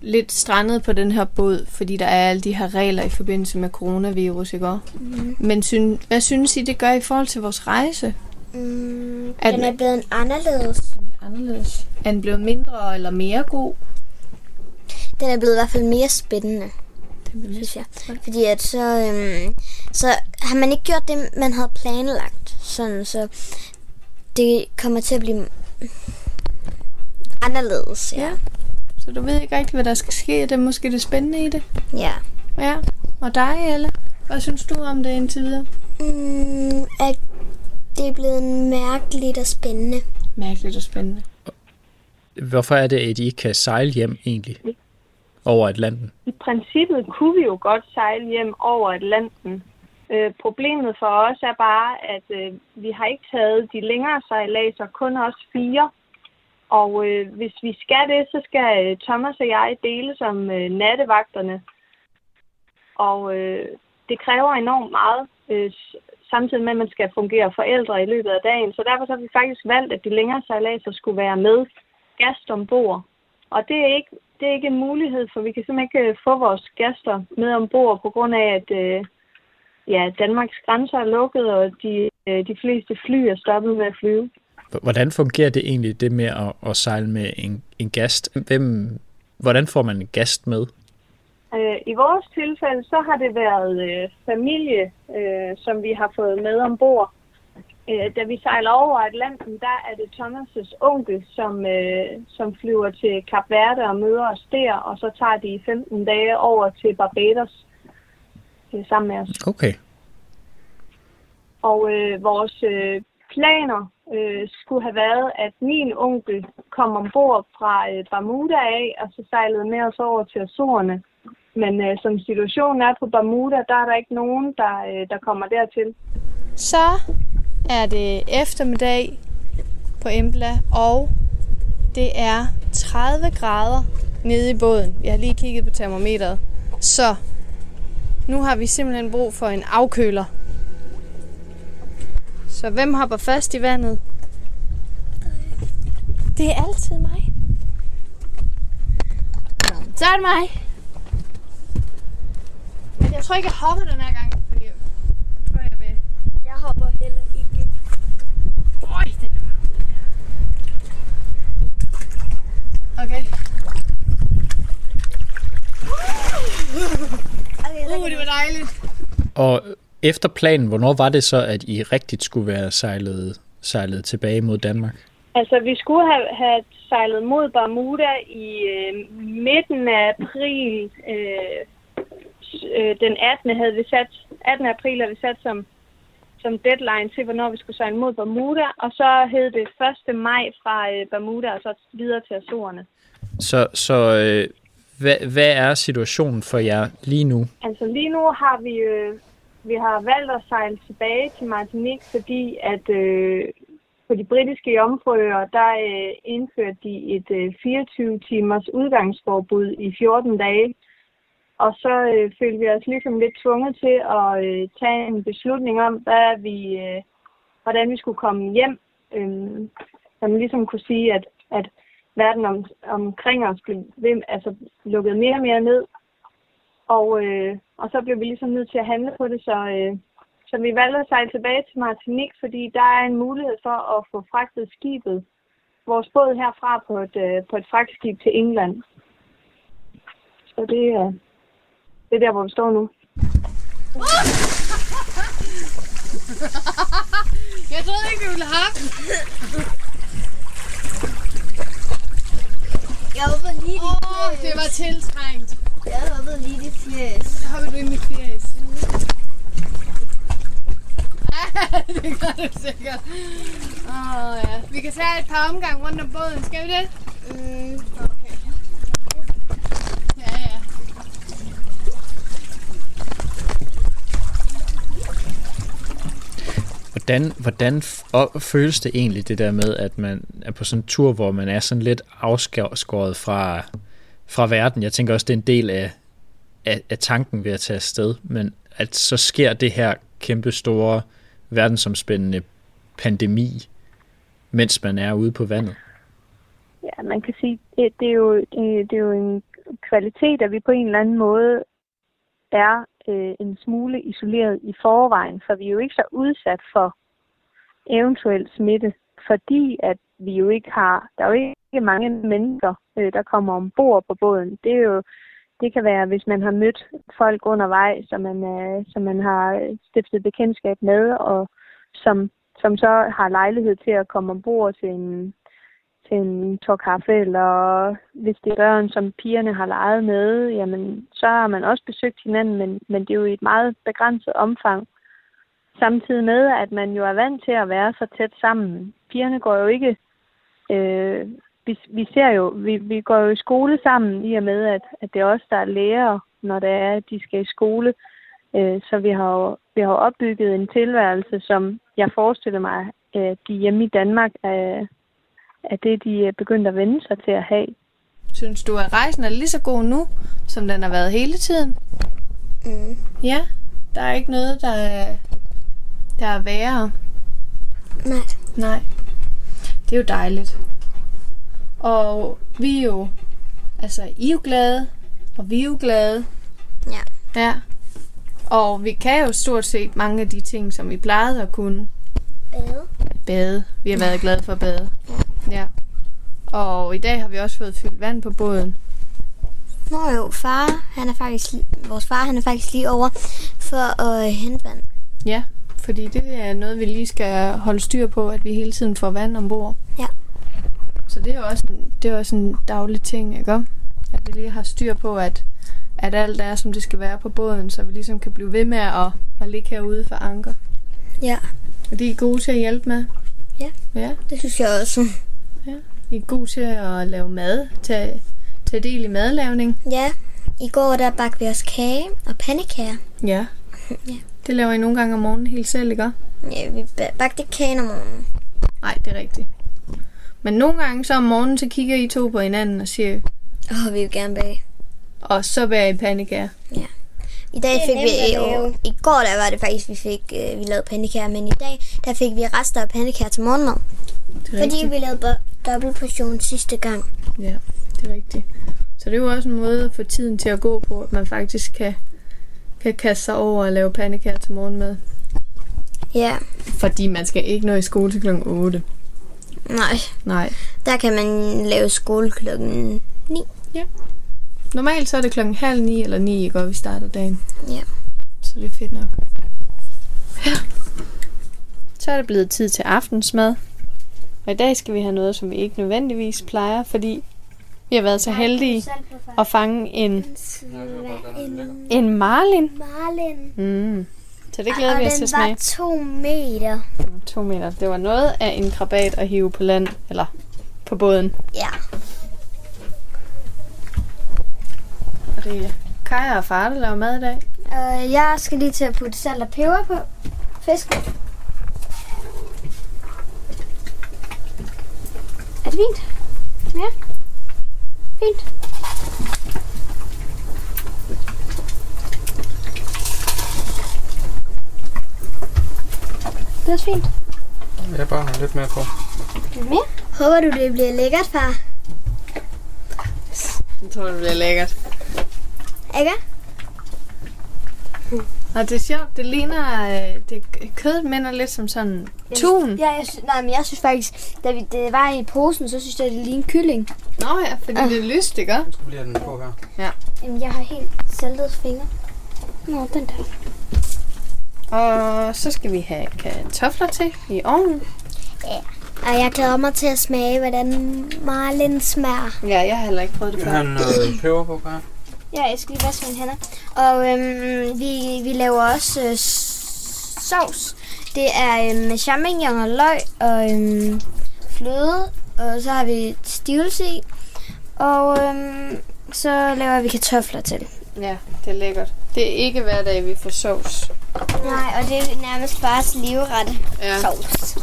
lidt strandet på den her båd, fordi der er alle de her regler i forbindelse med coronavirus, ikke også? Mm. Men syn, hvad synes I, det gør i forhold til vores rejse? Mm, Er den den- er blevet anderledes. Anderledes. Er den blevet mindre eller mere god? Den er blevet i hvert fald mere spændende, Det synes jeg. Fordi at så, øhm, så har man ikke gjort det, man havde planlagt. Sådan, så det kommer til at blive anderledes. Ja. Ja. Så du ved ikke rigtig, hvad der skal ske. Det er måske det spændende i det. ja. Ja. Og dig, Elle? Hvad synes du om det indtil videre? Mm, at det er blevet mærkeligt og spændende. Mærkeligt og spændende. Hvorfor er det, at I ikke kan sejle hjem egentlig over Atlanten? I princippet kunne vi jo godt sejle hjem over Atlanten. Øh, problemet for os er bare, at øh, vi har ikke taget de længere sejladser, kun os fire. Og øh, hvis vi skal det, så skal øh, Thomas og jeg dele som øh, nattevagterne. Og øh, det kræver enormt meget, øh, samtidig med, at man skal fungere forældre i løbet af dagen. Så derfor så har vi faktisk valgt, at de længere sejladser skulle være med gæst ombord. Og det er ikke det er ikke en mulighed, for vi kan simpelthen ikke øh, få vores gæster med ombord på grund af, at øh, ja, Danmarks grænser er lukket, og de, øh, de fleste fly er stoppet med at flyve. Hvordan fungerer det egentlig, det med at, at sejle med en, en gast? Hvem, hvordan får man en gast med? Øh, I vores tilfælde, så har det været øh, familie, øh, som vi har fået med ombord. Øh, da vi sejler over Atlanten, der er det Thomas' onkel, som, øh, som flyver til Kap Verde og møder os der, og så tager de 15 dage over til Barbados øh, sammen med os. Okay. Og øh, vores øh, planer øh, skulle have været, at min onkel kom ombord fra øh, Bermuda af, og så sejlede med os over til Azorerne. Men øh, som situationen er på Bermuda, der er der ikke nogen, der, øh, der kommer dertil. Så er det eftermiddag på Embla, og det er 30 grader nede i båden. Jeg har lige kigget på termometeret. Så nu har vi simpelthen brug for en afkøler. Så hvem hopper fast i vandet? Det er altid mig. Så er det mig. tror ikke, jeg hopper den her gang, fordi jeg tror, jeg vil... Jeg hopper heller ikke. Øj, den er. Okay, Uh, det var dejligt. Og efter planen, hvornår var det så, at I rigtigt skulle være sejlet, sejlet tilbage mod Danmark? Altså, vi skulle have, have sejlet mod Bermuda i øh, midten af april. Øh, øh, den 18. havde vi sat, 18. april havde vi sat som, som deadline til, hvornår vi skulle sejle mod Bermuda. Og så hed det 1. maj fra øh, Bermuda og så videre til Azorerne. Så, så øh, hvad, hvad er situationen for jer lige nu? Altså lige nu har vi øh, vi har valgt at sejle tilbage til Martinique, fordi at øh, på de britiske jomfruøer, der øh, indførte de et øh, 24 timers udgangsforbud i 14 dage. Og så øh, følte vi os ligesom lidt tvunget til at øh, tage en beslutning om, hvad vi, øh, hvordan vi skulle komme hjem. Øh, så man ligesom kunne sige, at, at verden om, omkring os blev ved, altså, lukket mere og mere ned. Og, øh, og så blev vi ligesom nødt til at handle på det, så, øh, så vi valgte at sejle tilbage til Martinique, fordi der er en mulighed for at få fragtet skibet, vores båd herfra på et, øh, på et fragtskib til England. Så det, øh, det er der, hvor vi står nu. <laughs> Jeg troede ikke, vi ville have den. Jeg håber lige oh, det var tiltrængt. Jeg håber lige dit fjes. Så hopper du i mit fjes. <laughs> det gør du sikkert. Åh oh, ja. Vi kan tage et par omgang rundt om båden. Skal vi det? Mm. Okay. Ja, ja. Hvordan, hvordan føles det egentlig, det der med, at man er på sådan en tur, hvor man er sådan lidt afskåret fra, fra verden? Jeg tænker også, det er en del af, af, af tanken ved at tage afsted, men at så sker det her kæmpe store verdensomspændende pandemi, mens man er ude på vandet. Ja, man kan sige, det, det, er jo, det, det er jo en kvalitet, at vi på en eller anden måde er øh, en smule isoleret i forvejen, for vi er jo ikke så udsat for eventuel smitte, fordi at vi jo ikke har, der er jo ikke mange mennesker, øh, der kommer ombord på båden. Det er jo, det kan være, hvis man har mødt folk undervejs, som man, øh, som man har stiftet bekendtskab med, og som, som så har lejlighed til at komme ombord til en, til en tår kaffe, eller hvis det er børn, som pigerne har leget med, jamen, så har man også besøgt hinanden, men, men det er jo i et meget begrænset omfang. Samtidig med, at man jo er vant til at være så tæt sammen. Pigerne går jo ikke... Øh, vi, vi ser jo, vi, vi går jo i skole sammen, i og med, at, at det er os, der er lærere, når det er, at de skal i skole. Øh, så vi har jo vi har opbygget en tilværelse, som jeg forestiller mig, at de hjemme i Danmark er, er det, de er begyndt at vende sig til at have. Synes du, at rejsen er lige så god nu, som den har været hele tiden? Mm. Ja, der er ikke noget, der er, der er værre. Nej. Nej. Det er jo dejligt. Og vi er jo, altså I er jo glade, og vi er jo glade. Ja. Ja. Og vi kan jo stort set mange af de ting, som vi plejede at kunne. Bade. Bade. Vi har været glade for at bade. Ja. Og i dag har vi også fået fyldt vand på båden. Nå jo, far, han er faktisk, vores far, han er faktisk lige over for at hente vand. Ja, fordi det er noget, vi lige skal holde styr på, at vi hele tiden får vand ombord. Ja. Så det er jo også en, det er også en daglig ting, ikke? At vi lige har styr på, at, at alt er, som det skal være på båden, så vi ligesom kan blive ved med at, at ligge herude for anker. Ja. Og de er gode til at hjælpe med. Ja. Ja. Det synes jeg også. Ja. De er gode til at lave mad, tage, tage del i madlavning. Ja. I går der bagte vi os kage og pandekager. Ja. Ja. Det laver I nogle gange om morgenen helt selv, ikke? Ja, vi ba- bagte kagen om morgenen. Nej, det er rigtigt. Men nogle gange så om morgenen, så kigger I to på hinanden og siger, Åh, vi vil gerne bage. og så bærer I pandekager. I dag Det fik vi... Jo. I går der var det faktisk, vi fik øh, vi lavede pandekager, men i dag der fik vi rester af pandekager til morgenmad. Fordi rigtigt. vi lavede bo- dobbelt portion sidste gang. Ja, det er rigtigt. Så det er jo også en måde at få tiden til at gå på, at man faktisk kan, kan kaste sig over og lave pandekager til morgenmad. Ja, Fordi man skal ikke nå i skole til kl. 8. nej. Nej. Der kan man lave skole klokken 9. Normalt så er det klokken halv ni eller ni, ikke, og vi starter dagen. Ja. Så det er fedt nok. Ja. Så er det blevet tid til aftensmad. Og i dag skal vi have noget, som vi ikke nødvendigvis plejer, fordi vi har været så heldige at fange en, en marlin. Marlin. Mm. Så det glæder og vi os til at den var smage. to meter. To meter. Det var noget af en krabat at hive på land, eller på båden. Ja. Og det er Kaja og far, der laver mad i dag. Uh, jeg skal lige til at putte salt og peber på fisken. Er det fint? Ja. Fint. Det er også fint. Jeg bare har lidt mere på. Lidt mere? Håber du, det bliver lækkert, far? Jeg tror, det bliver lækkert. Ikke? Og det er sjovt, det ligner, øh, det kødet minder lidt som sådan tun. Ja, jeg synes, nej, men jeg synes faktisk, da vi, det var i posen, så synes jeg, det lignede kylling. Nå ja, fordi det er lyst, ikke? Nu skal vi lige have den på her. Jamen, jeg har helt saltede fingre. Nå, den der. Og så skal vi have kartofler til i ovnen. Og jeg glæder mig til at smage, hvordan marlin smager. Ja, jeg har heller ikke prøvet det før. har noget peber på her. Ja, jeg skal lige vaske mine hænder. Og øhm, vi, vi laver også øh, sovs. Det er øhm, med champignon og løg og øhm, fløde. Og så har vi stivelse i. Og øhm, så laver vi kartofler til. Ja, det er lækkert. Det er ikke hver dag, vi får sovs. Nej, og det er nærmest fars livret Ja. sovs.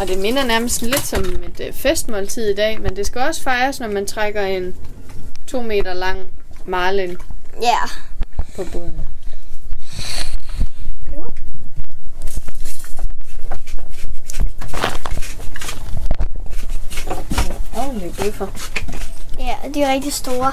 Og det minder nærmest lidt som et øh, festmåltid i dag, men det skal også fejres, når man trækker en to meter lang marlin Ja. på båden. Ordentlige bøffer. Ja, de er rigtig store.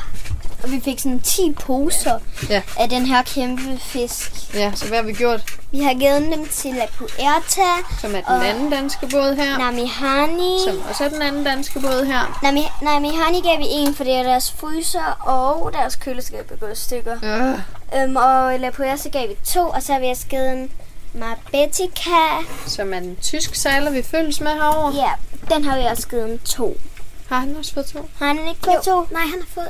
Og vi fik sådan 10 poser Ja. af den her kæmpe fisk. Ja, så hvad har vi gjort? Vi har givet dem til La Puerta, Som er den anden danske båd her. Namihani. Som også er den anden danske båd her. Nami, Namihani gav vi en, for det er deres fryser og deres køleskab er gået stykker. Øh. Øhm, og La Puerta gav vi to, og så har vi også givet en Marbetica. Som er en tysk sejler, vi følges med herovre. Ja, den har vi også givet en to. Har han også fået to? Har han ikke fået to? Nej, han har fået,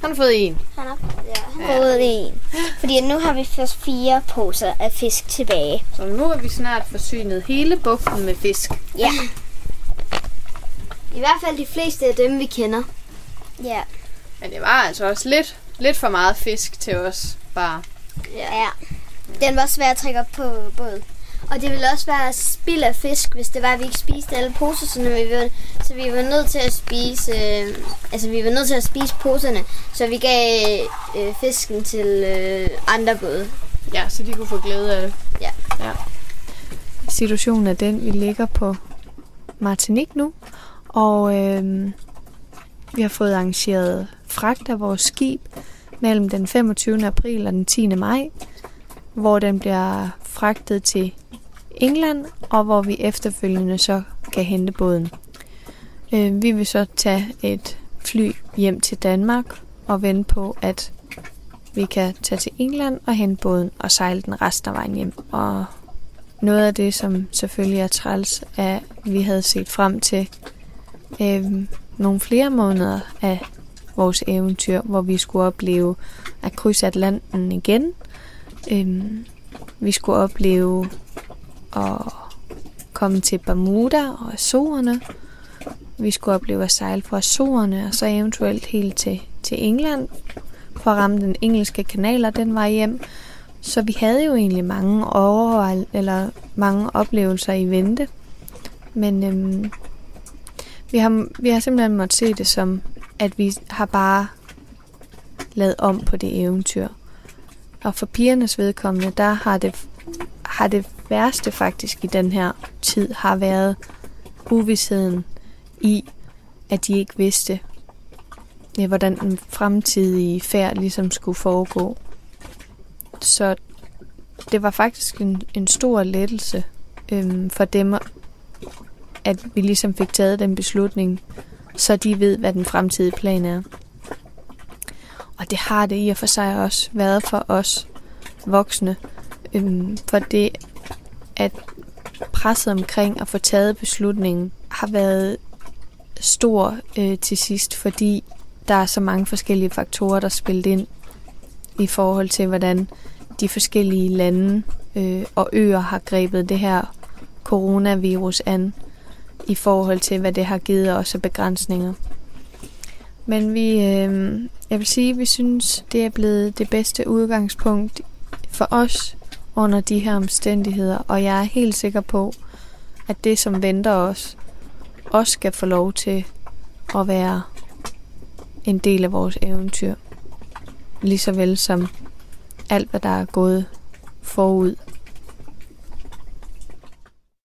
Han har fået en. han har, ja, han har fået en. Fordi nu har vi først fire poser af fisk tilbage. Så nu er vi snart forsynet hele bugten med fisk. Ja. I hvert fald de fleste af dem, vi kender. Ja. Men det var altså også lidt, lidt for meget fisk til os. Bare. Ja. Den var svær at trække op på båd. Og det ville også være spild af fisk, hvis det var, at vi ikke spiste alle poser, så, vi var, så vi var nødt til at spise, øh, altså vi var nødt til at spise poserne, så vi gav øh, fisken til øh, andre både. Ja, så de kunne få glæde af det. Ja. ja. Situationen er den, vi ligger på Martinique nu, og øh, vi har fået arrangeret fragt af vores skib mellem den 25. april og den 10. maj, hvor den bliver fragtet til England, og hvor vi efterfølgende så kan hente båden. Øh, vi vil så tage et fly hjem til Danmark og vente på, at vi kan tage til England og hente båden og sejle den resten af vejen hjem. Og noget af det, som selvfølgelig er træls, er, at vi havde set frem til øh, nogle flere måneder af vores eventyr, hvor vi skulle opleve at krydse Atlanten igen. Øh, vi skulle opleve at komme til Bermuda og Azorerne. Vi skulle opleve at sejle fra Azorerne og så eventuelt helt til, til England for at ramme den engelske kanal og den vej hjem. Så vi havde jo egentlig mange over eller mange oplevelser i vente. Men øhm, vi, har, vi har simpelthen måttet se det som, at vi har bare lavet om på det eventyr. Og for pigernes vedkommende, der har det, har det værste faktisk i den her tid har været uvidsheden i, at de ikke vidste, hvordan den fremtidige færd ligesom skulle foregå. Så det var faktisk en, en stor lettelse øhm, for dem, at vi ligesom fik taget den beslutning, så de ved, hvad den fremtidige plan er. Og det har det i og for sig også været for os voksne. Øhm, for det, at presset omkring at få taget beslutningen har været stor øh, til sidst, fordi der er så mange forskellige faktorer, der spillet ind i forhold til, hvordan de forskellige lande øh, og øer har grebet det her coronavirus an i forhold til, hvad det har givet os af begrænsninger. Men vi, øh, jeg vil sige, at vi synes, det er blevet det bedste udgangspunkt for os under de her omstændigheder, og jeg er helt sikker på, at det, som venter os, også skal få lov til at være en del af vores eventyr. Lige så vel som alt, hvad der er gået forud